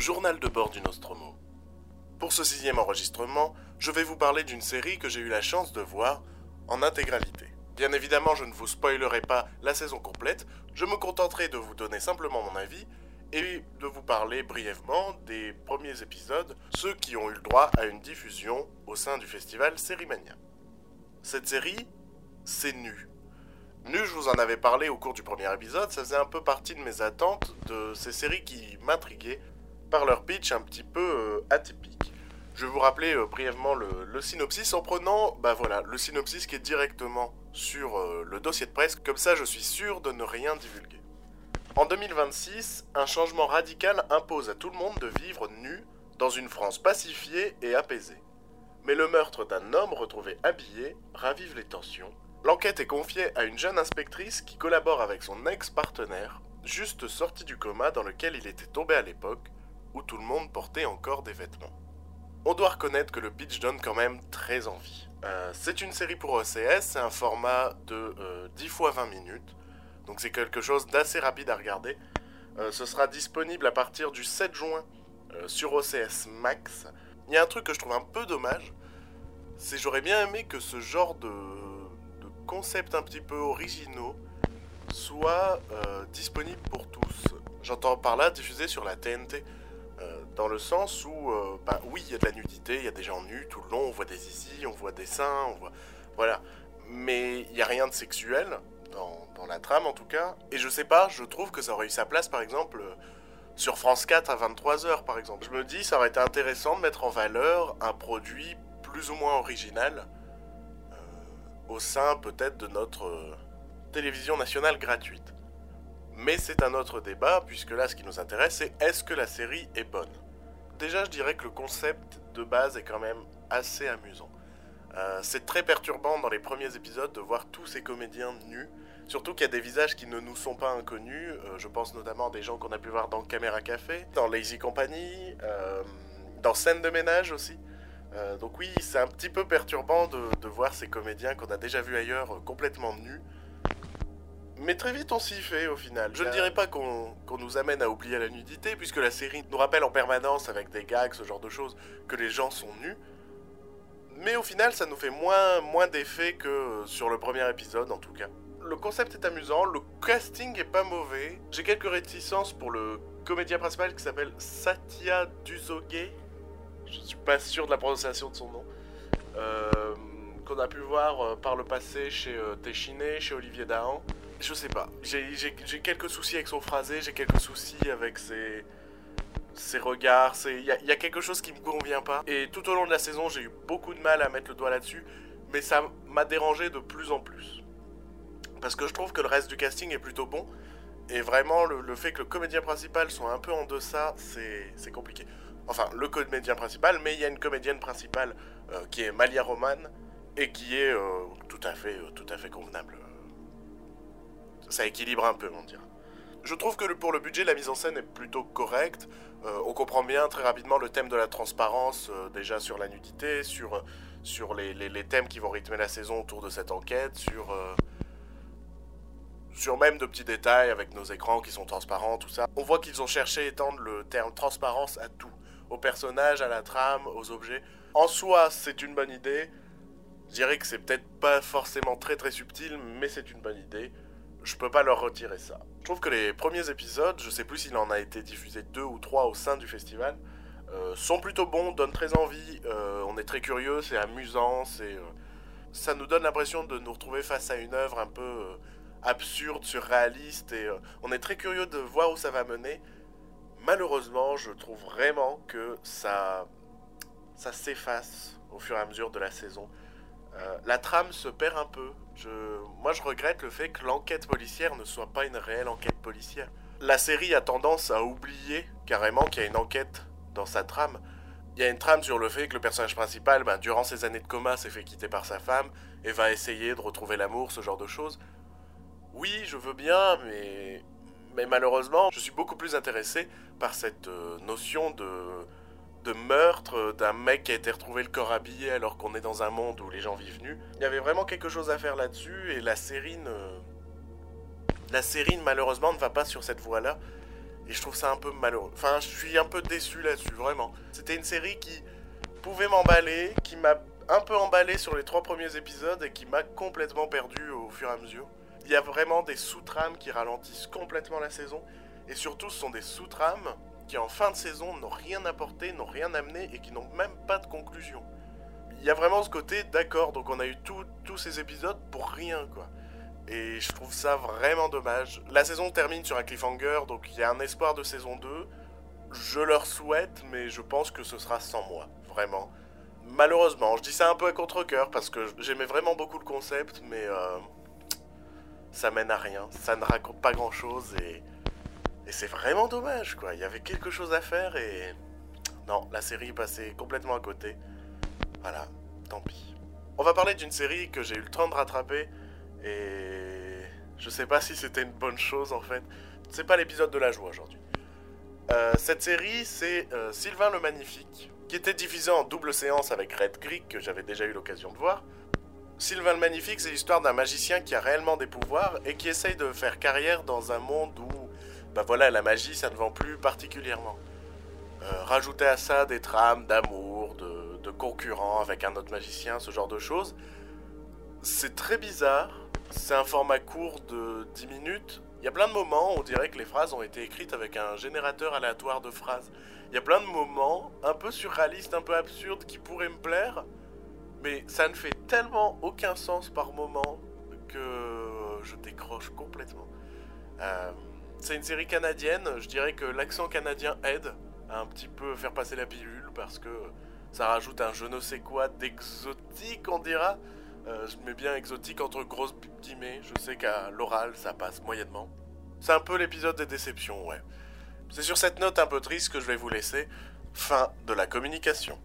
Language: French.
Journal de bord du Nostromo. Pour ce sixième enregistrement, je vais vous parler d'une série que j'ai eu la chance de voir en intégralité. Bien évidemment, je ne vous spoilerai pas la saison complète, je me contenterai de vous donner simplement mon avis et de vous parler brièvement des premiers épisodes, ceux qui ont eu le droit à une diffusion au sein du festival Sérimania. Cette série, c'est Nu. Nu, je vous en avais parlé au cours du premier épisode, ça faisait un peu partie de mes attentes de ces séries qui m'intriguaient par leur pitch un petit peu euh, atypique. Je vais vous rappeler euh, brièvement le, le, synopsis en prenant, bah voilà, le synopsis qui est directement sur euh, le dossier de presse, comme ça je suis sûr de ne rien divulguer. En 2026, un changement radical impose à tout le monde de vivre nu dans une France pacifiée et apaisée. Mais le meurtre d'un homme retrouvé habillé ravive les tensions. L'enquête est confiée à une jeune inspectrice qui collabore avec son ex-partenaire, juste sorti du coma dans lequel il était tombé à l'époque, où tout le monde portait encore des vêtements. On doit reconnaître que le pitch donne quand même très envie. Euh, c'est une série pour OCS, c'est un format de euh, 10 fois 20 minutes, donc c'est quelque chose d'assez rapide à regarder. Euh, ce sera disponible à partir du 7 juin euh, sur OCS Max. Il y a un truc que je trouve un peu dommage, c'est j'aurais bien aimé que ce genre de, de concepts un petit peu originaux soit disponible pour tous. J'entends par là diffusé sur la TNT. Euh, dans le sens où, euh, bah oui, il y a de la nudité, il y a des gens nus tout le long, on voit des ici, on voit des seins, on voit. Voilà. Mais il n'y a rien de sexuel, dans, la trame en tout cas. Et je sais pas, je trouve que ça aurait eu sa place par exemple sur France 4 à 23h par exemple. Je me dis, ça aurait été intéressant de mettre en valeur un produit plus ou moins original euh, au sein peut-être de notre euh, télévision nationale gratuite. Mais c'est un autre débat, puisque là, ce qui nous intéresse, c'est est-ce que la série est bonne? Déjà, je dirais que le concept de base est quand même assez amusant. Euh, c'est très perturbant dans les premiers épisodes de voir tous ces comédiens nus, surtout qu'il y a des visages qui ne nous sont pas inconnus. Euh, je pense notamment à des gens qu'on a pu voir dans Caméra Café, dans Lazy Company, euh, dans Scène de ménage aussi. Donc oui, c'est un petit peu perturbant de voir ces comédiens qu'on a déjà vus ailleurs complètement nus. Mais très vite on s'y fait au final. Je ne dirais pas qu'on qu nous amène à oublier la nudité, puisque la série nous rappelle en permanence avec des gags, ce genre de choses, que les gens sont nus. Mais au final ça nous fait moins, moins d'effet que sur le premier épisode en tout cas. Le concept est amusant, le casting est pas mauvais. J'ai quelques réticences pour le comédien principal qui s'appelle Satya Duzoge. Je suis pas sûr de la prononciation de son nom. Euh, qu'on a pu voir euh, par le passé chez euh, Téchiné, chez Olivier Dahan. Je sais pas. J'ai quelques soucis avec son phrasé, j'ai quelques soucis avec ses, ses regards. Il y, a quelque chose qui me convient pas. Et tout au long de la saison, j'ai eu beaucoup de mal à mettre le doigt là-dessus. Mais ça m'a dérangé de plus en plus. Parce que je trouve que le reste du casting est plutôt bon. Et vraiment, le, le fait que le comédien principal soit un peu en deçà, c'est compliqué. Enfin, le comédien principal, mais il y a une comédienne principale euh, qui est Malia Roman et qui est euh, tout à fait, euh, tout à fait convenable ça équilibre un peu, on dirait. Je trouve que pour le budget, la mise en scène est plutôt correcte. Euh, on comprend bien très rapidement le thème de la transparence, euh, déjà sur la nudité, sur, sur les, les, thèmes qui vont rythmer la saison autour de cette enquête, sur, euh, sur même de petits détails avec nos écrans qui sont transparents, tout ça. On voit qu'ils ont cherché à étendre le terme transparence à tout, aux personnages, à la trame, aux objets. En soi, c'est une bonne idée. Je dirais que c'est peut-être pas forcément très très subtil, mais c'est une bonne idée je peux pas leur retirer ça. Je trouve que les premiers épisodes, je sais plus s'il en a été diffusé deux ou trois au sein du festival, euh, sont plutôt bons, donnent très envie, euh, on est très curieux, c'est amusant, c'est, euh, ça nous donne l'impression de nous retrouver face à une œuvre un peu absurde, surréaliste, et on est très curieux de voir où ça va mener. Malheureusement, je trouve vraiment que ça, ça s'efface au fur et à mesure de la saison. Euh, la trame se perd un peu. Je... Moi, je regrette le fait que l'enquête policière ne soit pas une réelle enquête policière. La série a tendance à oublier carrément qu'il y a une enquête dans sa trame. Il y a une trame sur le fait que le personnage principal, ben, durant ses années de coma, s'est fait quitter par sa femme et va essayer de retrouver l'amour, ce genre de choses. Oui, je veux bien, mais... Mais malheureusement, je suis beaucoup plus intéressé par cette euh, notion de de meurtre d'un mec qui a été retrouvé le corps habillé alors qu'on est dans un monde où les gens vivent nus. Il y avait vraiment quelque chose à faire là-dessus et la série ne... La série malheureusement ne va pas sur cette voie-là. Et je trouve ça un peu malheureux. Enfin, je suis un peu déçu là-dessus, vraiment. C'était une série qui pouvait m'emballer, qui m'a un peu emballé sur les trois premiers épisodes et qui m'a complètement perdu au fur et à mesure. Il y a vraiment des sous-trames qui ralentissent complètement la saison. Et surtout, ce sont des sous-trames qui, en fin de saison, n'ont rien apporté, n'ont rien amené et qui n'ont même pas de conclusion. Il y a vraiment ce côté, d'accord, donc on a eu tous ces épisodes pour rien, quoi. Et je trouve ça vraiment dommage. La saison termine sur un cliffhanger, donc il y a un espoir de saison 2. Je leur souhaite, mais je pense que ce sera sans moi, vraiment. Malheureusement, je dis ça un peu à contre-coeur parce que j'aimais vraiment beaucoup le concept, mais euh, ça mène à rien. Ça ne raconte pas grand-chose et, et c'est vraiment dommage, quoi. Il y avait quelque chose à faire et non, la série passait complètement à côté. Voilà, tant pis. On va parler d'une série que j'ai eu le temps de rattraper et je sais pas si c'était une bonne chose en fait. C'est pas l'épisode de la joie aujourd'hui. Euh, cette série, c'est euh, Sylvain le Magnifique, qui était diffusé en double séance avec Red Creek, que j'avais déjà eu l'occasion de voir. Sylvain le Magnifique, c'est l'histoire d'un magicien qui a réellement des pouvoirs et qui essaye de faire carrière dans un monde où, bah voilà, la magie, ça ne vend plus particulièrement. Euh, rajouter à ça des trames d'amour, de, concurrents avec un autre magicien, ce genre de choses, c'est très bizarre, c'est un format court de 10 minutes. Il y a plein de moments où on dirait que les phrases ont été écrites avec un générateur aléatoire de phrases. Il y a plein de moments un peu surréalistes, un peu absurdes qui pourraient me plaire, mais ça ne fait tellement aucun sens par moment que je décroche complètement. Euh, c'est une série canadienne, je dirais que l'accent canadien aide à un petit peu faire passer la pilule parce que ça rajoute un je ne sais quoi d'exotique, on dira. Euh, je mets bien exotique entre grosses guillemets. Je sais qu'à l'oral, ça passe moyennement. C'est un peu l'épisode des déceptions, ouais. C'est sur cette note un peu triste que je vais vous laisser. Fin de la communication.